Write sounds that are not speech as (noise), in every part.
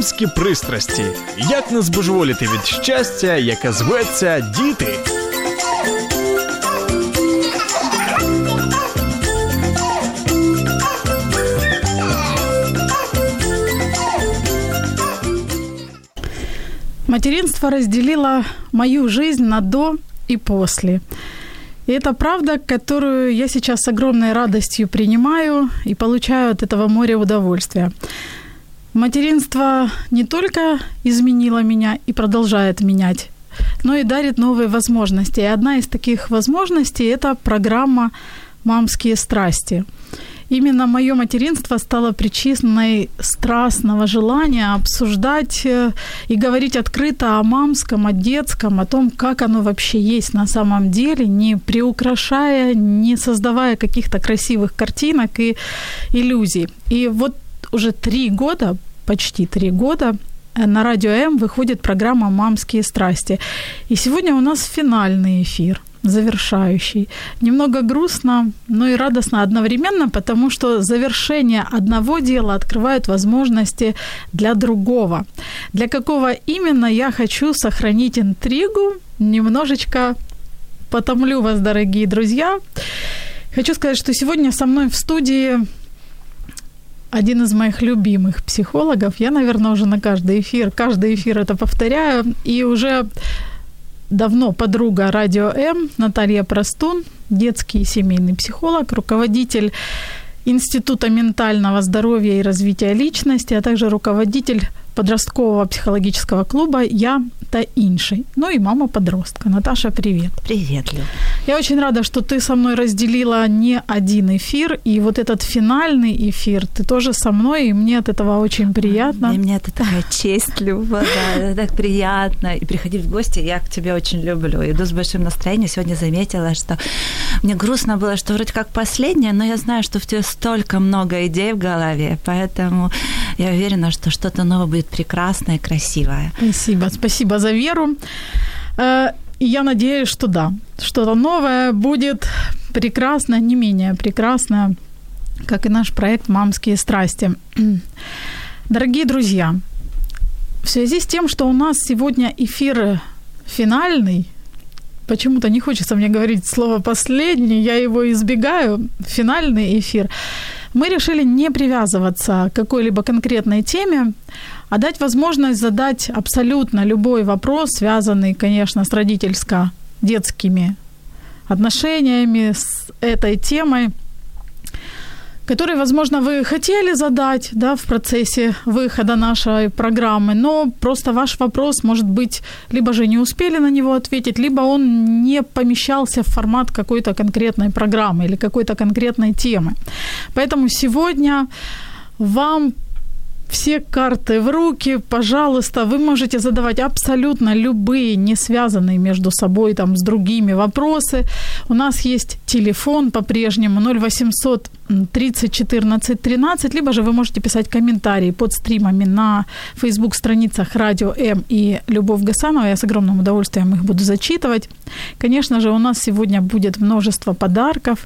Мамські пристрасті. Як не збожеволіти від щастя, яке зветься діти. Материнство разделило мою жизнь на до и после. И это правда, которую я сейчас с огромной радостью принимаю и получаю от этого моря удовольствия. Материнство не только изменило меня и продолжает менять, но и дарит новые возможности. И одна из таких возможностей – это программа «Мамские страсти». Именно мое материнство стало причиной страстного желания обсуждать э, и говорить открыто о мамском, о детском, о том, как оно вообще есть на самом деле, не приукрашая, не создавая каких-то красивых картинок и иллюзий. И вот уже три года, почти три года, э, на Радио М выходит программа «Мамские страсти». И сегодня у нас финальный эфир – завершающий. Немного грустно, но и радостно одновременно, потому что завершение одного дела открывает возможности для другого. Для какого именно я хочу сохранить интригу, немножечко потомлю вас, дорогие друзья. Хочу сказать, что сегодня со мной в студии один из моих любимых психологов. Я, наверное, уже на каждый эфир, каждый эфир это повторяю. И уже давно подруга Радио М Наталья Простун, детский и семейный психолог, руководитель Института ментального здоровья и развития личности, а также руководитель подросткового психологического клуба «Я та інший». Ну и мама подростка. Наташа, привет. Привет, Лю. Я очень рада, что ты со мной разделила не один эфир, и вот этот финальный эфир, ты тоже со мной, и мне от этого очень приятно. Для меня это такая честь, Люба, да, это так приятно. И приходить в гости, я к тебе очень люблю. Иду с большим настроением. Сегодня заметила, что мне грустно было, что вроде как последнее, но я знаю, что в тебе столько много идей в голове, поэтому я уверена, что что-то новое будет прекрасное и красивое. Спасибо, спасибо за веру. Э, я надеюсь, что да, что-то новое будет прекрасно, не менее прекрасно, как и наш проект «Мамские страсти». (clears throat) Дорогие друзья, в связи с тем, что у нас сегодня эфир финальный, почему-то не хочется мне говорить слово «последний», я его избегаю, финальный эфир, мы решили не привязываться к какой-либо конкретной теме, а дать возможность задать абсолютно любой вопрос, связанный, конечно, с родительско-детскими отношениями, с этой темой, который, возможно, вы хотели задать да, в процессе выхода нашей программы, но просто ваш вопрос, может быть, либо же не успели на него ответить, либо он не помещался в формат какой-то конкретной программы или какой-то конкретной темы. Поэтому сегодня вам все карты в руки, пожалуйста, вы можете задавать абсолютно любые, не связанные между собой там с другими вопросы. У нас есть телефон по-прежнему 0800 30 14 13, либо же вы можете писать комментарии под стримами на Facebook страницах Радио М и Любовь Гасанова. Я с огромным удовольствием их буду зачитывать. Конечно же, у нас сегодня будет множество подарков.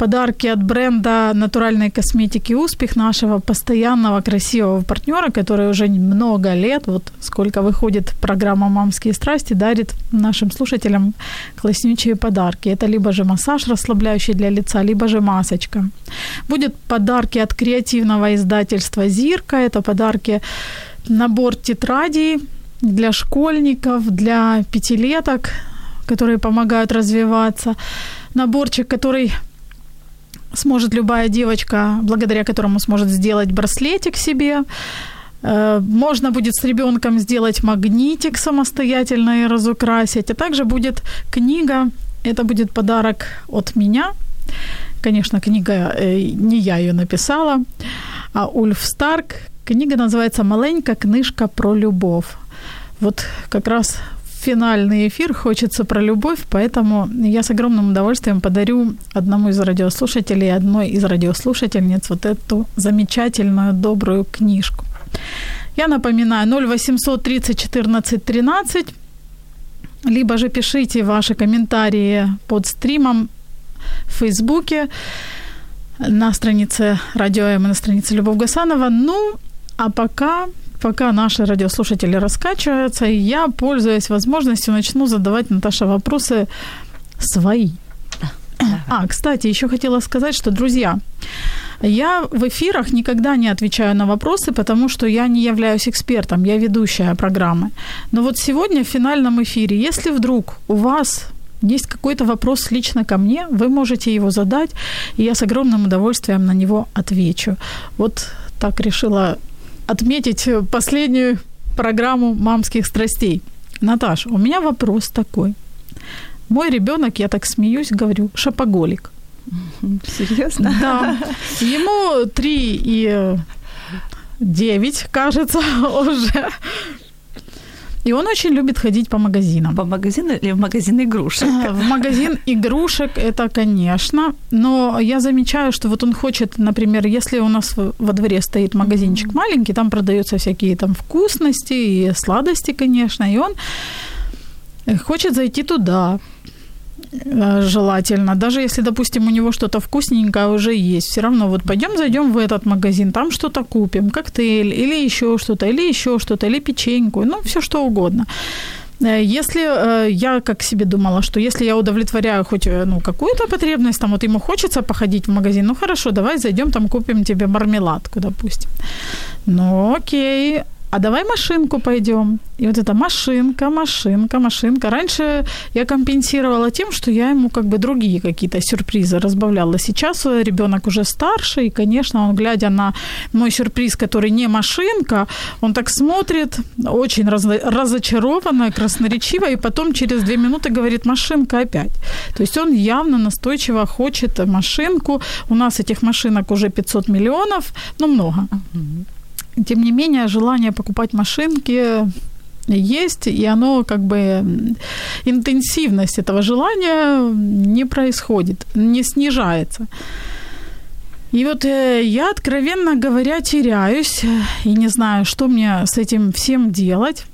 Подарки от бренда натуральной косметики «Успех» нашего постоянного красивого партнера, который уже много лет, вот сколько выходит программа «Мамские страсти», дарит нашим слушателям класснючие подарки. Это либо же массаж расслабляющий для лица, либо же масочка. Будет подарки от креативного издательства «Зирка». Это подарки набор тетрадей для школьников, для пятилеток, которые помогают развиваться. Наборчик, который сможет любая девочка, благодаря которому сможет сделать браслетик себе. Э, можно будет с ребенком сделать магнитик самостоятельно и разукрасить. А также будет книга. Это будет подарок от меня. Конечно, книга, э, не я ее написала, а Ульф Старк, Книга называется «Маленька книжка про любовь». Вот как раз финальный эфир хочется про любовь, поэтому я с огромным удовольствием подарю одному из радиослушателей, одной из радиослушательниц вот эту замечательную, добрую книжку. Я напоминаю, 0800 30 14 13, либо же пишите ваши комментарии под стримом в Фейсбуке, на странице Радио М на странице Любовь Гасанова. Ну, а пока пока наши радиослушатели раскачиваются, я, пользуясь возможностью, начну задавать, Наташа, вопросы свои. А, кстати, еще хотела сказать, что, друзья, я в эфирах никогда не отвечаю на вопросы, потому что я не являюсь экспертом, я ведущая программы. Но вот сегодня в финальном эфире, если вдруг у вас есть какой-то вопрос лично ко мне, вы можете его задать, и я с огромным удовольствием на него отвечу. Вот так решила отметить последнюю программу мамских страстей. Наташ, у меня вопрос такой. Мой ребенок, я так смеюсь, говорю, шапоголик. (laughs) Серьезно? Да. Ему три и девять, кажется, (laughs) уже. И он очень любит ходить по магазинам. По магазину или в магазин игрушек? (laughs) В магазин игрушек это, конечно. Но я замечаю, что вот он хочет, например, если у нас во дворе стоит магазинчик mm-hmm. маленький, там продаются всякие там вкусности и сладости, конечно, и он хочет зайти туда, Э, желательно. Даже если, допустим, у него что-то вкусненькое уже есть, все равно вот пойдем зайдем в этот магазин, там что-то купим, коктейль или еще что-то, или еще что-то, или печеньку, ну, все что угодно. Э, если э, я как себе думала, что если я удовлетворяю хоть ну, какую-то потребность, там вот ему хочется походить в магазин, ну хорошо, давай зайдем там купим тебе мармеладку, допустим. Ну окей, а давай машинку пойдем. И вот эта машинка, машинка, машинка. Раньше я компенсировала тем, что я ему как бы другие какие-то сюрпризы разбавляла. Сейчас ребенок уже старше, и, конечно, он, глядя на мой сюрприз, который не машинка, он так смотрит, очень раз- разочарованно, красноречиво, и потом через две минуты говорит «машинка опять». То есть он явно настойчиво хочет машинку. У нас этих машинок уже 500 миллионов, ну, много. Тем не менее, желание покупать машинки есть, и оно как бы интенсивность этого желания не происходит, не снижается. И вот э, я, откровенно говоря, теряюсь и не знаю, что мне с этим всем делать.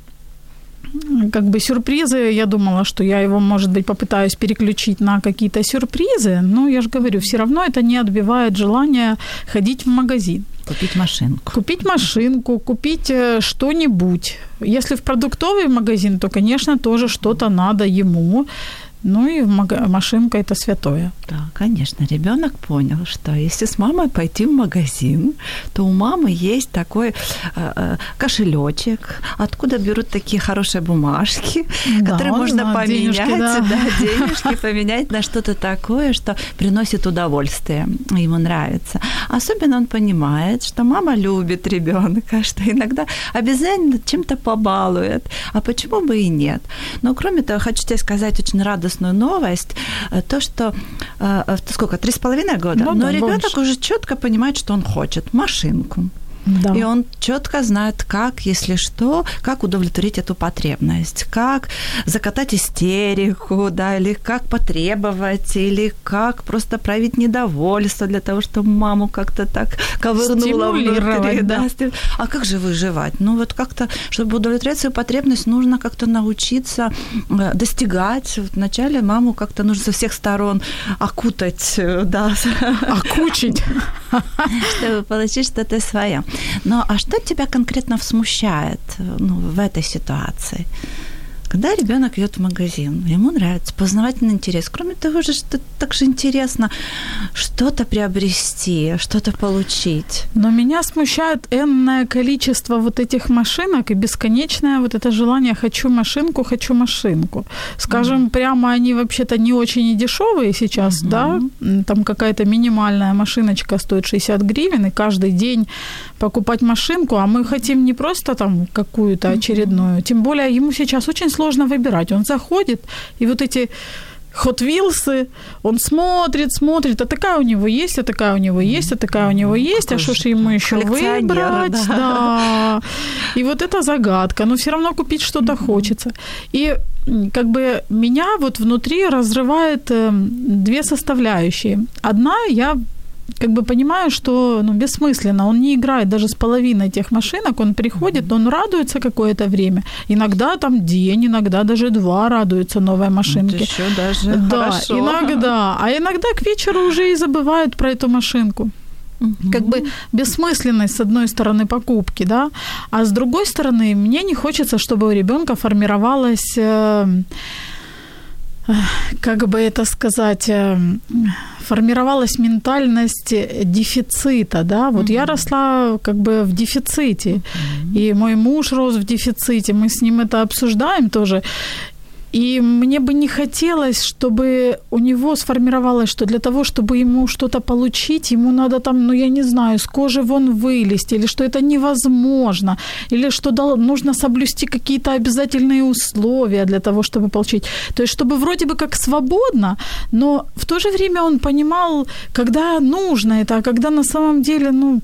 Как бы сюрпризы, я думала, что я его, может быть, попытаюсь переключить на какие-то сюрпризы, но я же говорю, все равно это не отбивает желание ходить в магазин. Купить машинку. Купить машинку, купить э, что-нибудь. Если в продуктовый магазин, то, конечно, тоже что-то надо ему. Ну и машинка это святое. Да, конечно, ребенок понял, что если с мамой пойти в магазин, то у мамы есть такой э, э кошелечек, откуда берут такие хорошие бумажки, да, которые можно да, поменять, денежки, да. (laughs) Да, денежки (laughs) поменять на что-то такое, что приносит удовольствие, ему нравится. Особенно он понимает, что мама любит ребенка, что иногда обязательно чем-то побалует, а почему бы и нет. Но кроме того, хочу тебе сказать очень радостно радостную новость, э, то, что э, сколько, три с половиной года, ну, но да, ребенок больше. уже четко понимает, что он хочет машинку. Да. И он четко знает, как, если что, как удовлетворить эту потребность, как закатать истерику, да, или как потребовать, или как просто проявить недовольство для того, чтобы маму как-то так ковырнула внутри. Да. да. А как же выживать? Ну вот как-то, чтобы удовлетворять свою потребность, нужно как-то научиться э, достигать. Вот вначале маму как-то нужно со всех сторон окутать, э, да. Окучить. (laughs) Чтобы получить что-то свое. Но а что тебя конкретно смущает ну, в этой ситуации? Когда ребенок идет в магазин, ему нравится познавательный интерес. Кроме того же, что так же интересно что-то приобрести, что-то получить. Но меня смущает энное количество вот этих машинок и бесконечное вот это желание «хочу машинку, хочу машинку». Скажем, mm-hmm. прямо они вообще-то не очень и дешевые сейчас, mm-hmm. да? Там какая-то минимальная машиночка стоит 60 гривен, и каждый день покупать машинку, а мы хотим не просто там какую-то очередную, mm-hmm. тем более ему сейчас очень сложно выбирать. Он заходит, и вот эти Hot Wheels, он смотрит, смотрит, а такая у него есть, а такая у него есть, а такая у него есть, а что ж ему еще выбрать? Да. да. И вот это загадка, но все равно купить что-то хочется. И как бы меня вот внутри разрывает эм, две составляющие. Одна, я как бы понимаю, что ну, бессмысленно. Он не играет даже с половиной тех машинок. Он приходит, он радуется какое-то время. Иногда там день, иногда даже два радуются новой машинке. еще даже да, хорошо. иногда. А иногда к вечеру уже и забывают про эту машинку. Угу. Как бы бессмысленность с одной стороны покупки, да, а с другой стороны мне не хочется, чтобы у ребенка формировалась э, как бы это сказать, э, формировалась ментальность дефицита, да, вот mm-hmm. я росла как бы в дефиците, mm-hmm. и мой муж рос в дефиците, мы с ним это обсуждаем тоже, и мне бы не хотелось, чтобы у него сформировалось, что для того, чтобы ему что-то получить, ему надо там, ну я не знаю, с кожи вон вылезти, или что это невозможно, или что нужно соблюсти какие-то обязательные условия для того, чтобы получить. То есть, чтобы вроде бы как свободно, но в то же время он понимал, когда нужно это, а когда на самом деле, ну,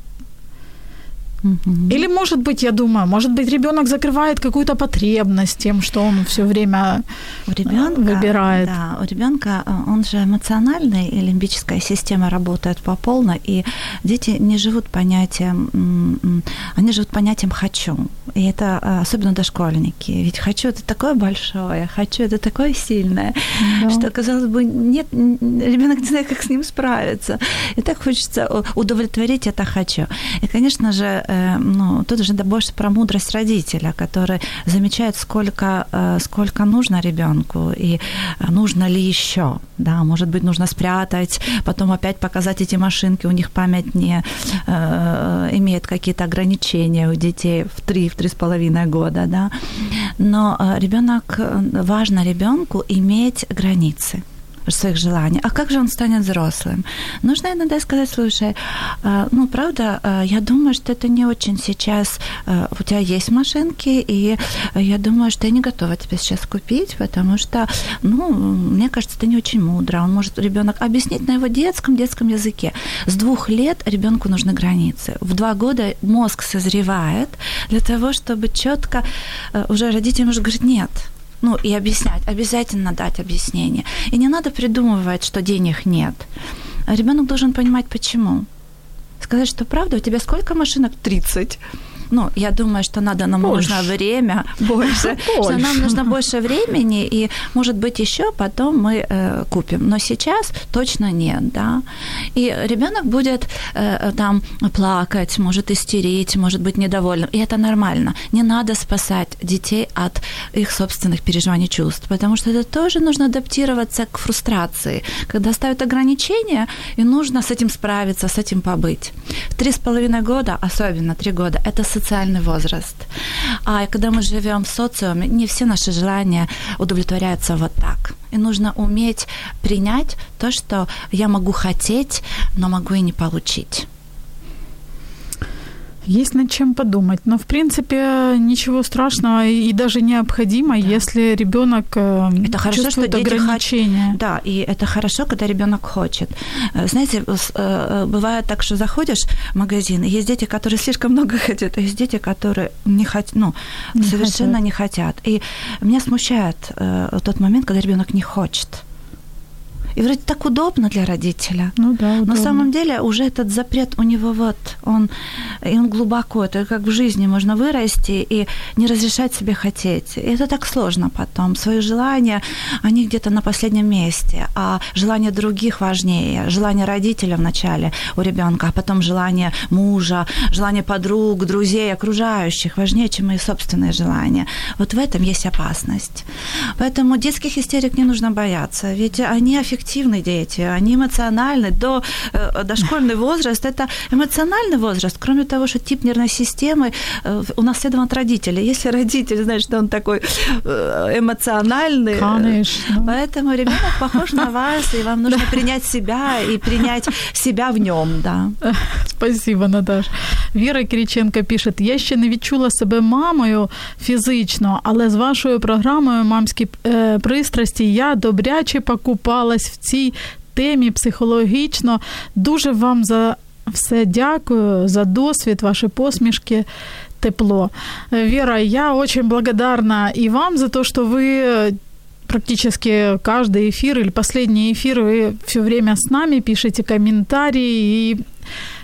или, может быть, я думаю, может быть, ребенок закрывает какую-то потребность тем, что он все время у ребенка, выбирает. Да, у ребенка э, он же эмоциональный, и лимбическая система работает по полной, и дети не живут понятием, они живут понятием «хочу». И это э, особенно дошкольники. Ведь «хочу» — это такое большое, «хочу» — это такое сильное, да. что, казалось бы, нет, ребенок не знает, как с ним справиться. И так хочется удовлетворить это «хочу». И, конечно же, Э, ну, тут уже больше про мудрость родителя, который замечает, сколько, э, сколько нужно ребенку и нужно ли еще. Да, может быть, нужно спрятать, потом опять показать эти машинки, у них память не э, имеет какие-то ограничения у детей в три, в три с половиной года, да. Но э, ребенок, важно ребенку иметь границы своих желаний. А как же он станет взрослым? Нужно иногда сказать, слушай, а, ну, правда, а, я думаю, что это не очень сейчас... А, у тебя есть машинки, и я думаю, что я не готова тебе сейчас купить, потому что, ну, мне кажется, это не очень мудро. Он может ребенок объяснить на его детском, детском языке. С двух лет ребенку нужны границы. В два года мозг созревает для того, чтобы четко уже родитель может говорить, нет, ну, и объяснять, обязательно дать объяснение. И не надо придумывать, что денег нет. Ребенок должен понимать, почему. Сказать, что правда, у тебя сколько машинок? 30. Ну, я думаю, что надо нам больше. нужно время (laughs) больше, больше. (laughs) Что нам нужно больше времени, и, может быть, еще потом мы э, купим. Но сейчас точно нет, да. И ребенок будет э, там плакать, может истерить, может быть недовольным. И это нормально. Не надо спасать детей от их собственных переживаний чувств, потому что это тоже нужно адаптироваться к фрустрации. Когда ставят ограничения, и нужно с этим справиться, с этим побыть. В три с половиной года, особенно три года, это социальный возраст. А когда мы живем в социуме, не все наши желания удовлетворяются вот так. И нужно уметь принять то, что я могу хотеть, но могу и не получить. Есть над чем подумать. Но, в принципе, ничего страшного и даже необходимо, да. если ребенок э, это хорошо, чувствует что ограничения. Хот... Да, и это хорошо, когда ребенок хочет. Э, знаете, э, бывает так, что заходишь в магазин, и есть дети, которые слишком много (laughs) хотят, а есть дети, которые не хотят, ну, не совершенно хотят. не хотят. И меня смущает тот момент, когда ребенок не хочет. И вроде так удобно для родителя. Ну да, удобно. Но на самом деле уже этот запрет у него вот, он, и он глубоко, это как в жизни можно вырасти и не разрешать себе хотеть. И это так сложно потом. Свои желания, они где-то на последнем месте, а желания других важнее. Желание родителя вначале у ребенка, а потом желание мужа, желание подруг, друзей, окружающих важнее, чем мои собственные желания. Вот в этом есть опасность. Поэтому детских истерик не нужно бояться, ведь они аффективны активные дети, они эмоциональны. До, э, дошкольный возраст – это эмоциональный возраст. Кроме того, что тип нервной системы э, унаследован от родителей. Если родитель знает, что он такой э, эмоциональный, Конечно. поэтому ребенок похож на вас, (laughs) и вам нужно принять себя и принять себя в нем, да. Спасибо, Наташа. Віра Кириченко пише: Я ще не відчула себе мамою фізично, але з вашою програмою мамські е, пристрасті я добряче покупалась в цій темі психологічно. Дуже вам за все дякую, за досвід, ваші посмішки. Тепло. Вера, я очень благодарна и вам за то, что вы практически каждый эфир или последний эфир вы все время с нами пишете комментарии, и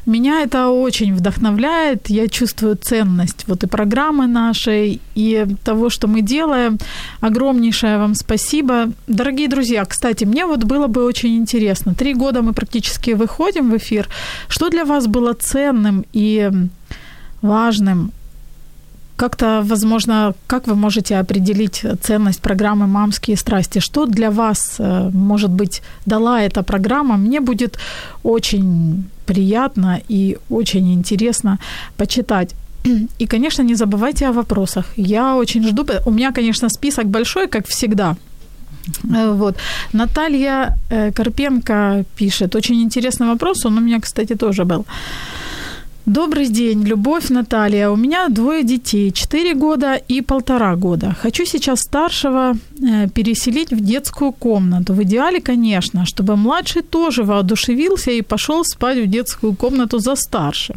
меня это очень вдохновляет. Я чувствую ценность вот и программы нашей, и того, что мы делаем. Огромнейшее вам спасибо. Дорогие друзья, кстати, мне вот было бы очень интересно. Три года мы практически выходим в эфир. Что для вас было ценным и важным как-то, возможно, как вы можете определить ценность программы «Мамские страсти»? Что для вас, э, может быть, дала эта программа? Мне будет очень приятно и очень интересно почитать. И, конечно, не забывайте о вопросах. Я очень жду. У меня, конечно, список большой, как всегда. Э, вот. Наталья э, Карпенко пишет. Очень интересный вопрос. Он у меня, кстати, тоже был. Добрый день, Любовь Наталья. У меня двое детей, 4 года и полтора года. Хочу сейчас старшего э, переселить в детскую комнату. В идеале, конечно, чтобы младший тоже воодушевился и пошел спать в детскую комнату за старшим.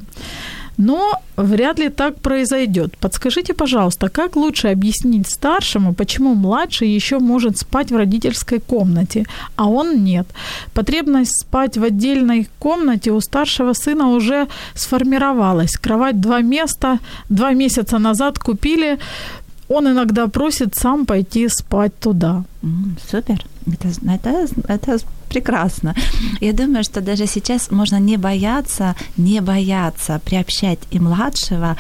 Но вряд ли так произойдет. Подскажите, пожалуйста, как лучше объяснить старшему, почему младший еще может спать в родительской комнате, а он нет? Потребность спать в отдельной комнате у старшего сына уже сформировалась. Кровать два места, два месяца назад купили. Он иногда просит сам пойти спать туда. Супер. Это, это, это прекрасно. Я думаю, что даже сейчас можно не бояться, не бояться приобщать и младшего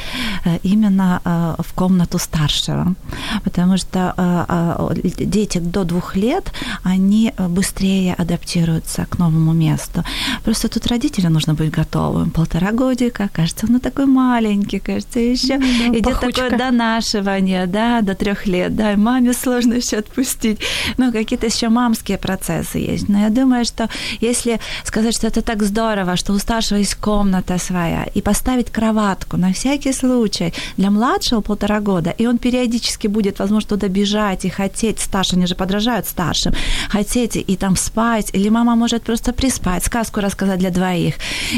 э, именно э, в комнату старшего. Потому что э, дети до двух лет, они быстрее адаптируются к новому месту. Просто тут родителю нужно быть готовым. Полтора годика, кажется, он такой маленький, кажется, еще да, идет пахучка. такое донашивание, да, до трех лет, да, и маме сложно еще отпустить. Ну, какие-то еще мамские процессы есть. Но я думаю, думаю, что если сказать, что это так здорово, что у старшего есть комната своя, и поставить кроватку на всякий случай для младшего полтора года, и он периодически будет, возможно, туда бежать и хотеть, старшие, они же подражают старшим, хотеть и там спать, или мама может просто приспать, сказку рассказать для двоих,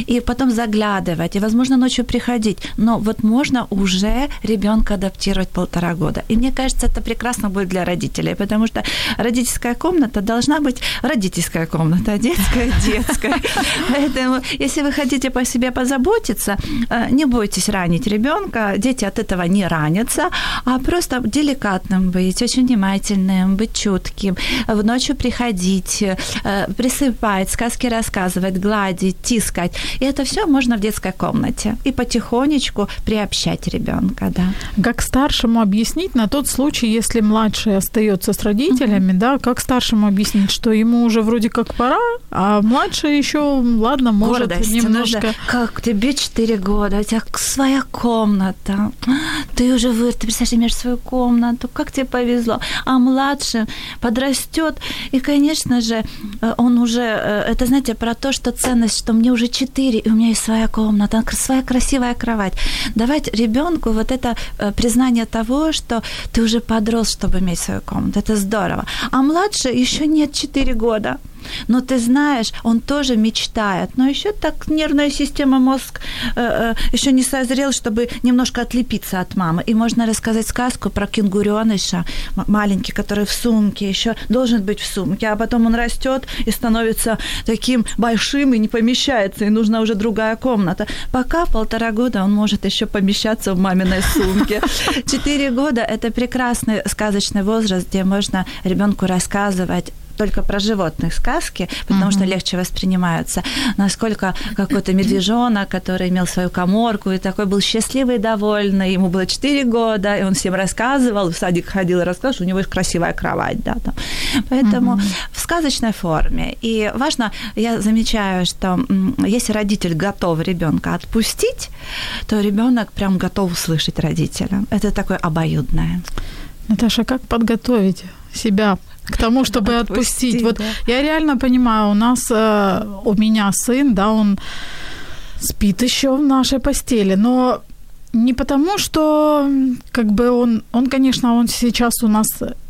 и потом заглядывать, и, возможно, ночью приходить. Но вот можно уже ребенка адаптировать полтора года. И мне кажется, это прекрасно будет для родителей, потому что родительская комната должна быть родительская комната, детская, (laughs) детская. Поэтому, если вы хотите по себе позаботиться, э, не бойтесь ранить ребенка. Дети от этого не ранятся, а просто деликатным быть, очень внимательным, быть чутким, в ночью приходить, э, присыпать, сказки рассказывать, гладить, тискать. И это все можно в детской комнате. И потихонечку приобщать ребенка, да. Как старшему объяснить на тот случай, если младший остается с родителями, mm-hmm. да, как старшему объяснить, что ему уже вроде как как пора, а младший еще, ладно, может Гордость, немножко... Нужно, как тебе 4 года, у тебя своя комната, ты уже вырос, ты представляешь, имеешь свою комнату, как тебе повезло. А младший подрастет, и, конечно же, э, он уже, э, это, знаете, про то, что ценность, что мне уже 4, и у меня есть своя комната, своя красивая кровать. Давать ребенку вот это э, признание того, что ты уже подрос, чтобы иметь свою комнату. Это здорово. А младший еще нет 4 года. Но ты знаешь, он тоже мечтает. Но еще так нервная система, мозг э, э, еще не созрел, чтобы немножко отлепиться от мамы. И можно рассказать сказку про кенгуреныша, маленький, который в сумке, еще должен быть в сумке, а потом он растет и становится таким большим и не помещается, и нужна уже другая комната. Пока полтора года он может еще помещаться в маминой сумке. (laughs) Четыре года – это прекрасный сказочный возраст, где можно ребенку рассказывать только про животных сказки, потому uh-huh. что легче воспринимаются. Насколько какой-то медвежонок, который имел свою коморку и такой был счастливый и довольный, ему было 4 года, и он всем рассказывал, в садик ходил и рассказывал, что у него есть красивая кровать, да, там. Поэтому uh-huh. в сказочной форме. И важно, я замечаю, что если родитель готов ребенка отпустить, то ребенок прям готов услышать родителя. Это такое обоюдное. Наташа, как подготовить себя к тому, чтобы отпустить. отпустить. Вот да. я реально понимаю, у нас, э, у меня сын, да, он Спит еще в нашей постели, но не потому, что как бы он, он, конечно, он сейчас у нас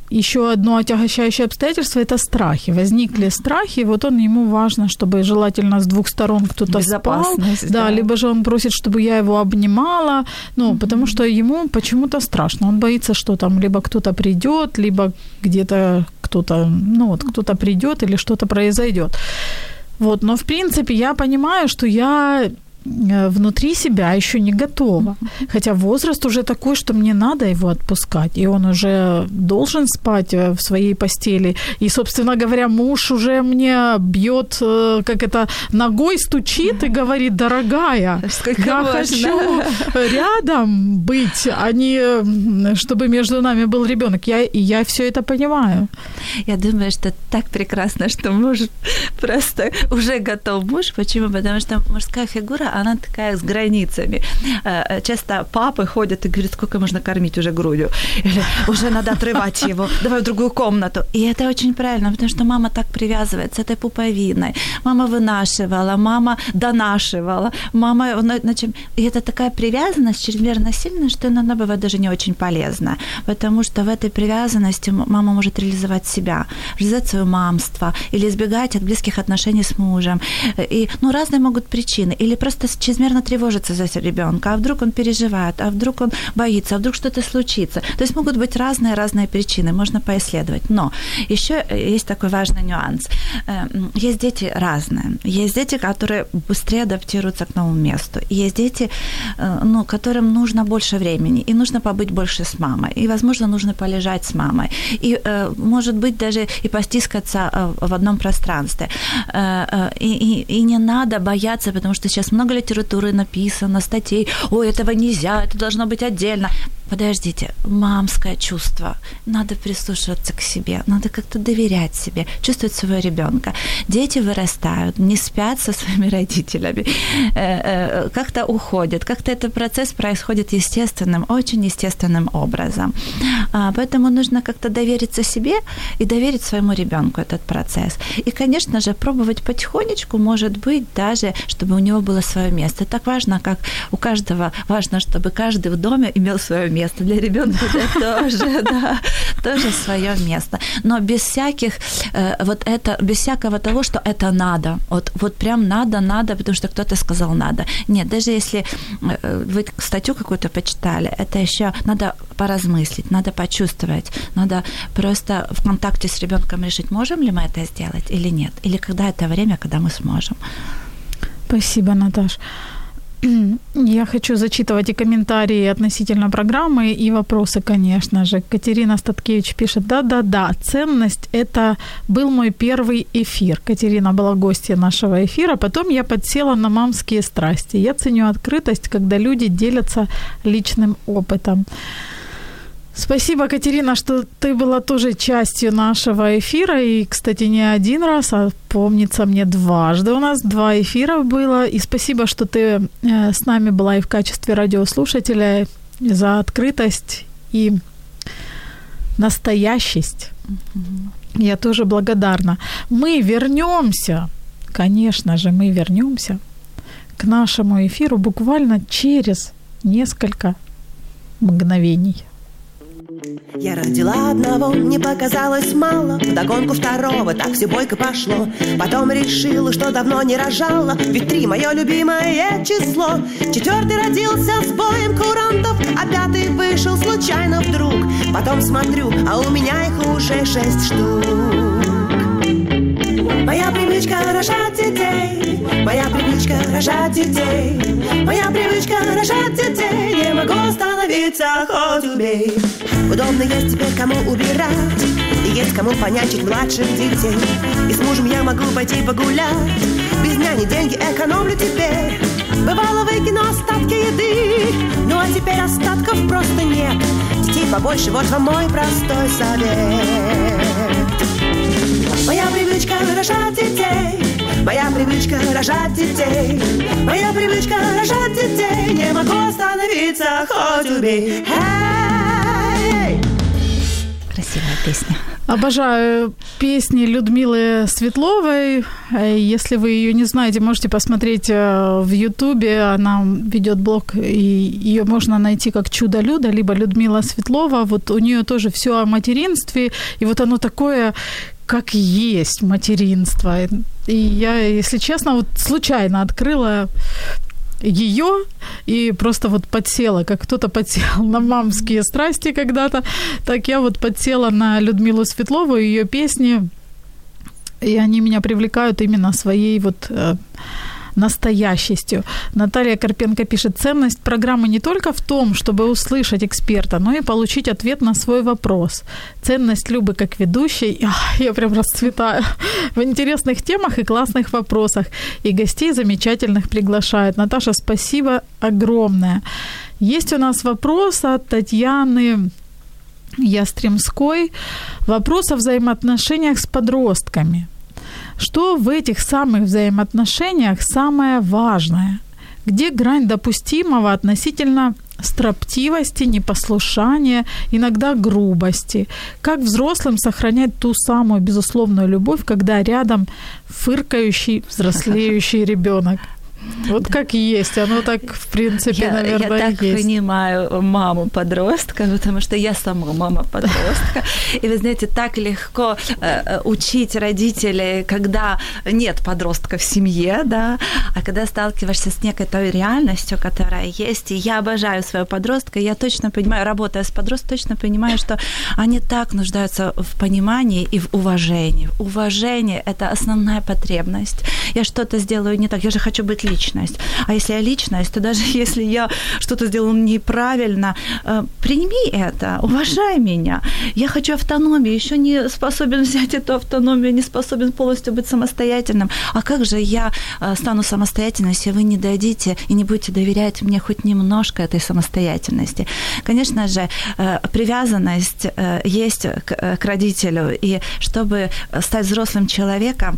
еще одно отягощающее обстоятельство – это страхи. Возникли страхи, вот он, ему важно, чтобы желательно с двух сторон кто-то спал. Да, да, либо же он просит, чтобы я его обнимала, ну, mm-hmm. потому что ему почему-то страшно. Он боится, что там либо кто-то придет, либо где-то кто-то, ну, вот кто-то придет или что-то произойдет. Вот, но в принципе я понимаю, что я внутри себя еще не готова. Хотя возраст уже такой, что мне надо его отпускать, и он уже должен спать э, в своей постели. И, собственно говоря, муж уже мне бьет, э, как это, ногой стучит и говорит, дорогая, Сколько я можно? хочу рядом быть, а не чтобы между нами был ребенок. Я, и я все это понимаю. Я думаю, что так прекрасно, что муж просто уже готов муж. Почему? Потому что мужская фигура, она такая с границами. Э, э, часто папы ходят и говорят, сколько можно кормить уже грудью. Или уже надо отрывать его, давай в другую комнату. И это очень правильно, потому что мама так привязывается этой пуповиной. Мама вынашивала, мама донашивала, мама... Значит, и это такая привязанность чрезмерно сильная, что иногда бывает даже не очень полезна. Потому что в этой привязанности мама может реализовать себя, реализовать свое мамство или избегать от близких отношений с мужем. И, ну, разные могут причины. Или просто просто чрезмерно тревожится за ребенка, а вдруг он переживает, а вдруг он боится, а вдруг что-то случится. То есть могут быть разные-разные причины, можно поисследовать. Но еще есть такой важный нюанс. Э, есть дети разные. Есть дети, которые быстрее адаптируются к новому месту. Есть дети, э, ну, которым нужно больше времени, и нужно побыть больше с мамой. И, возможно, нужно полежать с мамой. И, э, может быть, даже и постискаться в одном пространстве. И, и, и не надо бояться, потому что сейчас много литературы написано, статей, ой, этого нельзя, это должно быть отдельно подождите, мамское чувство. Надо прислушиваться к себе, надо как-то доверять себе, чувствовать своего ребенка. Дети вырастают, не спят со своими родителями, э, э, как-то уходят, как-то этот процесс происходит естественным, очень естественным образом. А, поэтому нужно как-то довериться себе и доверить своему ребенку этот процесс. И, конечно же, пробовать потихонечку, может быть, даже, чтобы у него было свое место. Так важно, как у каждого важно, чтобы каждый в доме имел свое место для ребенка это (laughs) тоже, да, тоже свое место. Но без всяких э, вот это, без всякого того, что это надо. Вот, вот прям надо, надо, потому что кто-то сказал надо. Нет, даже если э, вы статью какую-то почитали, это еще надо поразмыслить, надо почувствовать, надо просто в контакте с ребенком решить, можем ли мы это сделать или нет, или когда это время, когда мы сможем. Спасибо, Наташ. Я хочу зачитывать и комментарии относительно программы, и вопросы, конечно же. Катерина Статкевич пишет, да-да-да, ценность – это был мой первый эфир. Катерина была гостья нашего эфира. Потом я подсела на мамские страсти. Я ценю открытость, когда люди делятся личным опытом. Спасибо, Катерина, что ты была тоже частью нашего эфира. И, кстати, не один раз, а помнится мне дважды у нас два эфира было. И спасибо, что ты э, с нами была и в качестве радиослушателя за открытость и настоящесть. Я тоже благодарна. Мы вернемся, конечно же, мы вернемся к нашему эфиру буквально через несколько мгновений. Я родила одного, не показалось мало. Вдогонку второго, так все бойко пошло. Потом решила, что давно не рожала. Ведь три мое любимое число. Четвертый родился с боем курантов А пятый вышел случайно вдруг. Потом смотрю, а у меня их уже шесть штук. Моя привычка рожать детей Моя привычка рожать детей. Моя привычка рожать детей. Не могу остановиться, хоть убей. Удобно есть теперь кому убирать. И есть кому понянчить младших детей. И с мужем я могу пойти погулять. Без няни деньги экономлю теперь. Бывало выкину остатки еды. Ну а теперь остатков просто нет. Детей побольше, вот вам мой простой совет Моя привычка рожать детей Моя привычка рожать детей Моя привычка рожать детей Не могу остановиться, хоть убей hey! Красивая песня. Обожаю песни Людмилы Светловой. Если вы ее не знаете, можете посмотреть э, в Ютубе. Она ведет блог, и ее можно найти как Чудо-Люда, либо Людмила Светлова. Вот у нее тоже все о материнстве, и вот оно такое, как есть материнство. И я, если честно, вот случайно открыла ее и просто вот подсела, как кто-то подсел (laughs) на мамские страсти когда-то, так я вот подсела на Людмилу Светлову и ее песни, и они меня привлекают именно своей вот э, настоящестью. Наталья Карпенко пишет, ценность программы не только в том, чтобы услышать эксперта, но и получить ответ на свой вопрос. Ценность Любы как ведущей, (laughs) я прям расцветаю, в интересных темах и классных вопросах. И гостей замечательных приглашает. Наташа, спасибо огромное. Есть у нас вопрос от Татьяны Ястремской. Вопрос о взаимоотношениях с подростками. Что в этих самых взаимоотношениях самое важное? Где грань допустимого относительно строптивости, непослушания, иногда грубости? Как взрослым сохранять ту самую безусловную любовь, когда рядом фыркающий, взрослеющий (laughs) ребенок? Вот да. как есть, оно так, в принципе, я, наверное, я так есть. понимаю маму подростка, потому что я сама мама (laughs) подростка. И вы знаете, так легко э, учить родителей, когда нет подростка в семье, да, а когда сталкиваешься с некой той реальностью, которая есть. И я обожаю своего подростка, я точно понимаю, работая с подростком, точно понимаю, что они так нуждаются в понимании и в уважении. Уважение – это основная потребность. Я что-то сделаю не так, я же хочу быть личность. А если я личность, то даже (laughs) если я что-то сделала неправильно, э, прими это, уважай меня. Я хочу автономии, еще не способен (laughs) взять эту автономию, не способен полностью быть самостоятельным. А как же я э, стану самостоятельным, если вы не дадите и не будете доверять мне хоть немножко этой самостоятельности? Конечно же, э, привязанность есть к родителю, и чтобы стать взрослым человеком,